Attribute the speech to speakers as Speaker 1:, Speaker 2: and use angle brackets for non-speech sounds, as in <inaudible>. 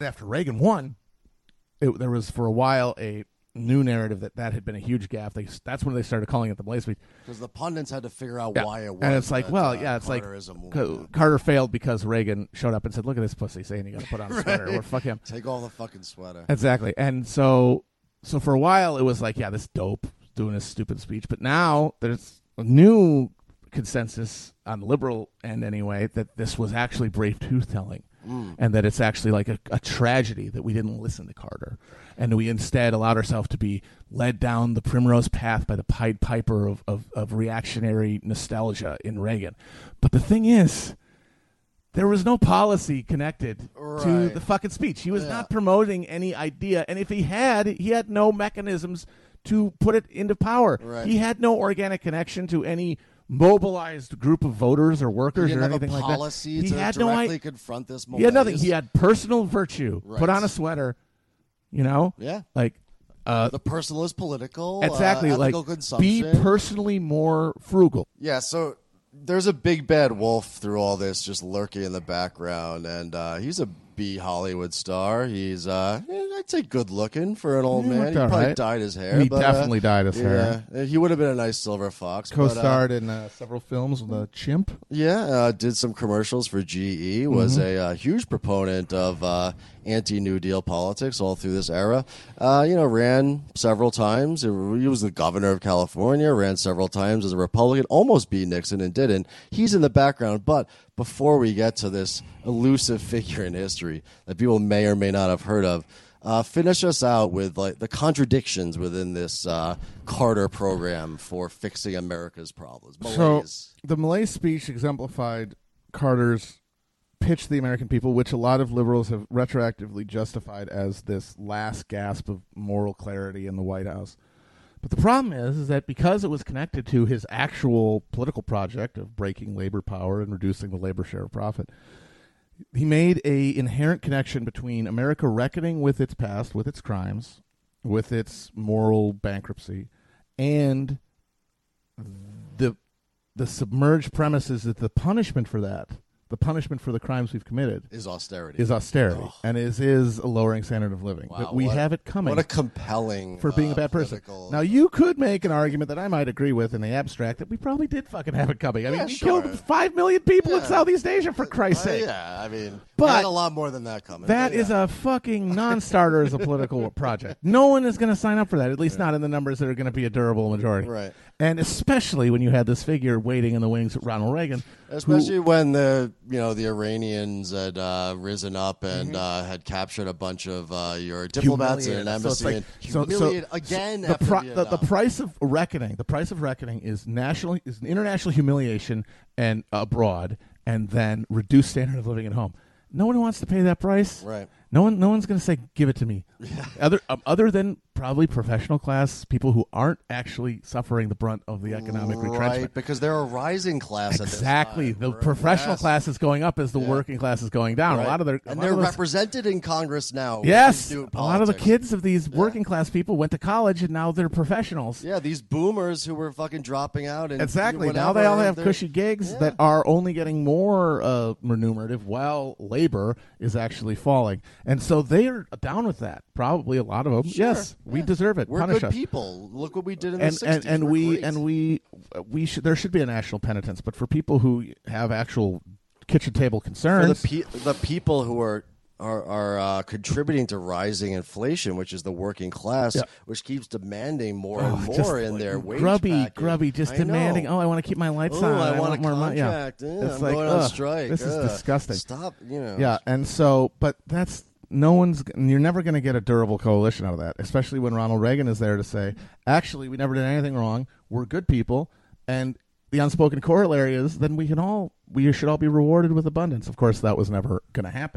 Speaker 1: after Reagan won, it, there was for a while a new narrative that that had been a huge gaffe. They, that's when they started calling it the Malaise speech.
Speaker 2: Because the pundits had to figure out
Speaker 1: Yeah.
Speaker 2: why it was.
Speaker 1: and it's like,
Speaker 2: that,
Speaker 1: well,
Speaker 2: uh,
Speaker 1: yeah, it's like
Speaker 2: Carterism
Speaker 1: Ca- Carter failed because Reagan showed up and said, "Look at this pussy saying you got to put on a <laughs> sweater
Speaker 2: Right.
Speaker 1: or fuck him."
Speaker 2: Take all the fucking sweater.
Speaker 1: Exactly. And so so for a while it was like, yeah, this dope doing this stupid speech. But now there's a new consensus on the liberal end anyway that this was actually brave truth telling.
Speaker 2: Mm.
Speaker 1: And that it's actually like a, a tragedy that we didn't listen to Carter, and we instead allowed ourselves to be led down the primrose path by the Pied Piper of, of, of reactionary nostalgia in Reagan. But the thing is, there was no policy connected to the fucking speech. He was
Speaker 2: Yeah.
Speaker 1: not promoting any idea, and if he had, he had no mechanisms to put it into power.
Speaker 2: Right.
Speaker 1: He had no organic connection to any mobilized group of voters or workers or anything like
Speaker 2: policy
Speaker 1: that. He
Speaker 2: to
Speaker 1: had no
Speaker 2: directly
Speaker 1: i-
Speaker 2: confront this.
Speaker 1: He had nothing. He had personal virtue. Put on a sweater, you know.
Speaker 2: Yeah.
Speaker 1: like uh,
Speaker 2: the personal is political.
Speaker 1: exactly
Speaker 2: uh,
Speaker 1: like be personally more frugal.
Speaker 2: Yeah, so there's a big bad wolf through all this, just lurking in the background, and uh, he's a B Hollywood star. He's, uh, I'd say, good looking for an old
Speaker 1: He
Speaker 2: man.
Speaker 1: looked
Speaker 2: He
Speaker 1: all
Speaker 2: probably
Speaker 1: right.
Speaker 2: dyed his hair.
Speaker 1: He
Speaker 2: but, uh,
Speaker 1: definitely dyed his hair.
Speaker 2: Yeah, he would have been a nice silver fox. but, uh,
Speaker 1: Co-starred in uh, several films with a chimp.
Speaker 2: yeah, uh, did some commercials for GE. Was
Speaker 1: Mhm.
Speaker 2: a uh, huge proponent of uh, anti-New Deal politics all through this era. Uh, you know, ran several times. He was the governor of California. Ran several times as a Republican. Almost beat Nixon and didn't. He's in the background. But before we get to this elusive <laughs> figure in history that people may or may not have heard of. Uh, finish us out with like the contradictions within this uh, Carter program for fixing America's problems. Malaise.
Speaker 1: So the Malaise speech exemplified Carter's pitch to the American people, which a lot of liberals have retroactively justified as this last gasp of moral clarity in the White House. But the problem is, is that because it was connected to his actual political project of breaking labor power and reducing the labor share of profit, he made a inherent connection between America reckoning with its past, with its crimes, with its moral bankruptcy, and the the submerged premises that the punishment for that, the punishment for the crimes we've committed,
Speaker 2: Is austerity.
Speaker 1: is austerity, and is is a lowering standard of living.
Speaker 2: Wow,
Speaker 1: we
Speaker 2: what-
Speaker 1: have it coming.
Speaker 2: what a compelling,
Speaker 1: for being
Speaker 2: uh,
Speaker 1: a bad person.
Speaker 2: political-
Speaker 1: Now you could make an argument that I might agree with in the abstract that we probably did fucking have it coming. I mean,
Speaker 2: Yeah,
Speaker 1: we
Speaker 2: sure.
Speaker 1: killed five million people in Southeast Asia for Christ's
Speaker 2: Uh,
Speaker 1: sake.
Speaker 2: yeah, I mean,
Speaker 1: But
Speaker 2: had a lot more than that coming.
Speaker 1: That
Speaker 2: but
Speaker 1: is a fucking non-starter as a political <laughs> project. No one is going to sign up for that. At least not in the numbers that are going to be a durable majority.
Speaker 2: Right.
Speaker 1: And especially when you had this figure waiting in the wings at Ronald Reagan, who-
Speaker 2: Especially when the you know the Iranians had uh, risen up and
Speaker 1: Mm-hmm.
Speaker 2: uh, had captured a bunch of uh, your diplomats and an
Speaker 1: Humiliated. So
Speaker 2: embassy
Speaker 1: like-
Speaker 2: and
Speaker 1: so- so-
Speaker 2: humiliated
Speaker 1: so
Speaker 2: again.
Speaker 1: the, pri- the, the price of reckoning, the price of reckoning is national, is international humiliation and abroad, and then reduced standard of living at home. No one wants to pay that price.
Speaker 2: Right.
Speaker 1: No one. No one's going to say, "Give it to me." <laughs> Other, um, other than probably professional class people who aren't actually suffering the brunt of the economic
Speaker 2: right
Speaker 1: retrenchment.
Speaker 2: because they're a rising class.
Speaker 1: Exactly.
Speaker 2: At this
Speaker 1: The.
Speaker 2: We're
Speaker 1: professional
Speaker 2: mass-
Speaker 1: class is going up as the
Speaker 2: Yeah.
Speaker 1: working class is going down.
Speaker 2: Right.
Speaker 1: A lot of their
Speaker 2: and they're
Speaker 1: those-
Speaker 2: represented in Congress now.
Speaker 1: Yes, a lot of the kids of these working class people went to college and now they're professionals.
Speaker 2: Yeah, these boomers who were fucking dropping out and
Speaker 1: Exactly.
Speaker 2: whatever,
Speaker 1: Now they all have cushy gigs that are only getting more uh, remunerative while labor is actually falling. And so they are down with that. Probably a lot of them.
Speaker 2: Sure,
Speaker 1: yes, we deserve it.
Speaker 2: We're
Speaker 1: Punish
Speaker 2: good
Speaker 1: us.
Speaker 2: people. Look what we did in
Speaker 1: and,
Speaker 2: the 60s.
Speaker 1: and, and
Speaker 2: We're great.
Speaker 1: and we we should there should be a national penitence, but for people who have actual kitchen table
Speaker 2: for the,
Speaker 1: concerns,
Speaker 2: pe- the people who are are, are uh, contributing to rising inflation, which is the working class,
Speaker 1: Yeah.
Speaker 2: which keeps demanding more
Speaker 1: Oh,
Speaker 2: and more in their wage
Speaker 1: grubby,
Speaker 2: package.
Speaker 1: grubby, just
Speaker 2: I
Speaker 1: demanding.
Speaker 2: know.
Speaker 1: Oh, I want to keep my lights
Speaker 2: Oh,
Speaker 1: on.
Speaker 2: I want a
Speaker 1: more money. Yeah.
Speaker 2: Eh,
Speaker 1: it's
Speaker 2: I'm
Speaker 1: like
Speaker 2: going on strike.
Speaker 1: This is disgusting.
Speaker 2: Stop. You know.
Speaker 1: Yeah, and so, but that's no one's. You're never going to get a durable coalition out of that, especially when Ronald Reagan is there to say, "Actually, we never did anything wrong. We're good people." And the unspoken corollary is, then we can all, we should all be rewarded with abundance. Of course, that was never going to happen.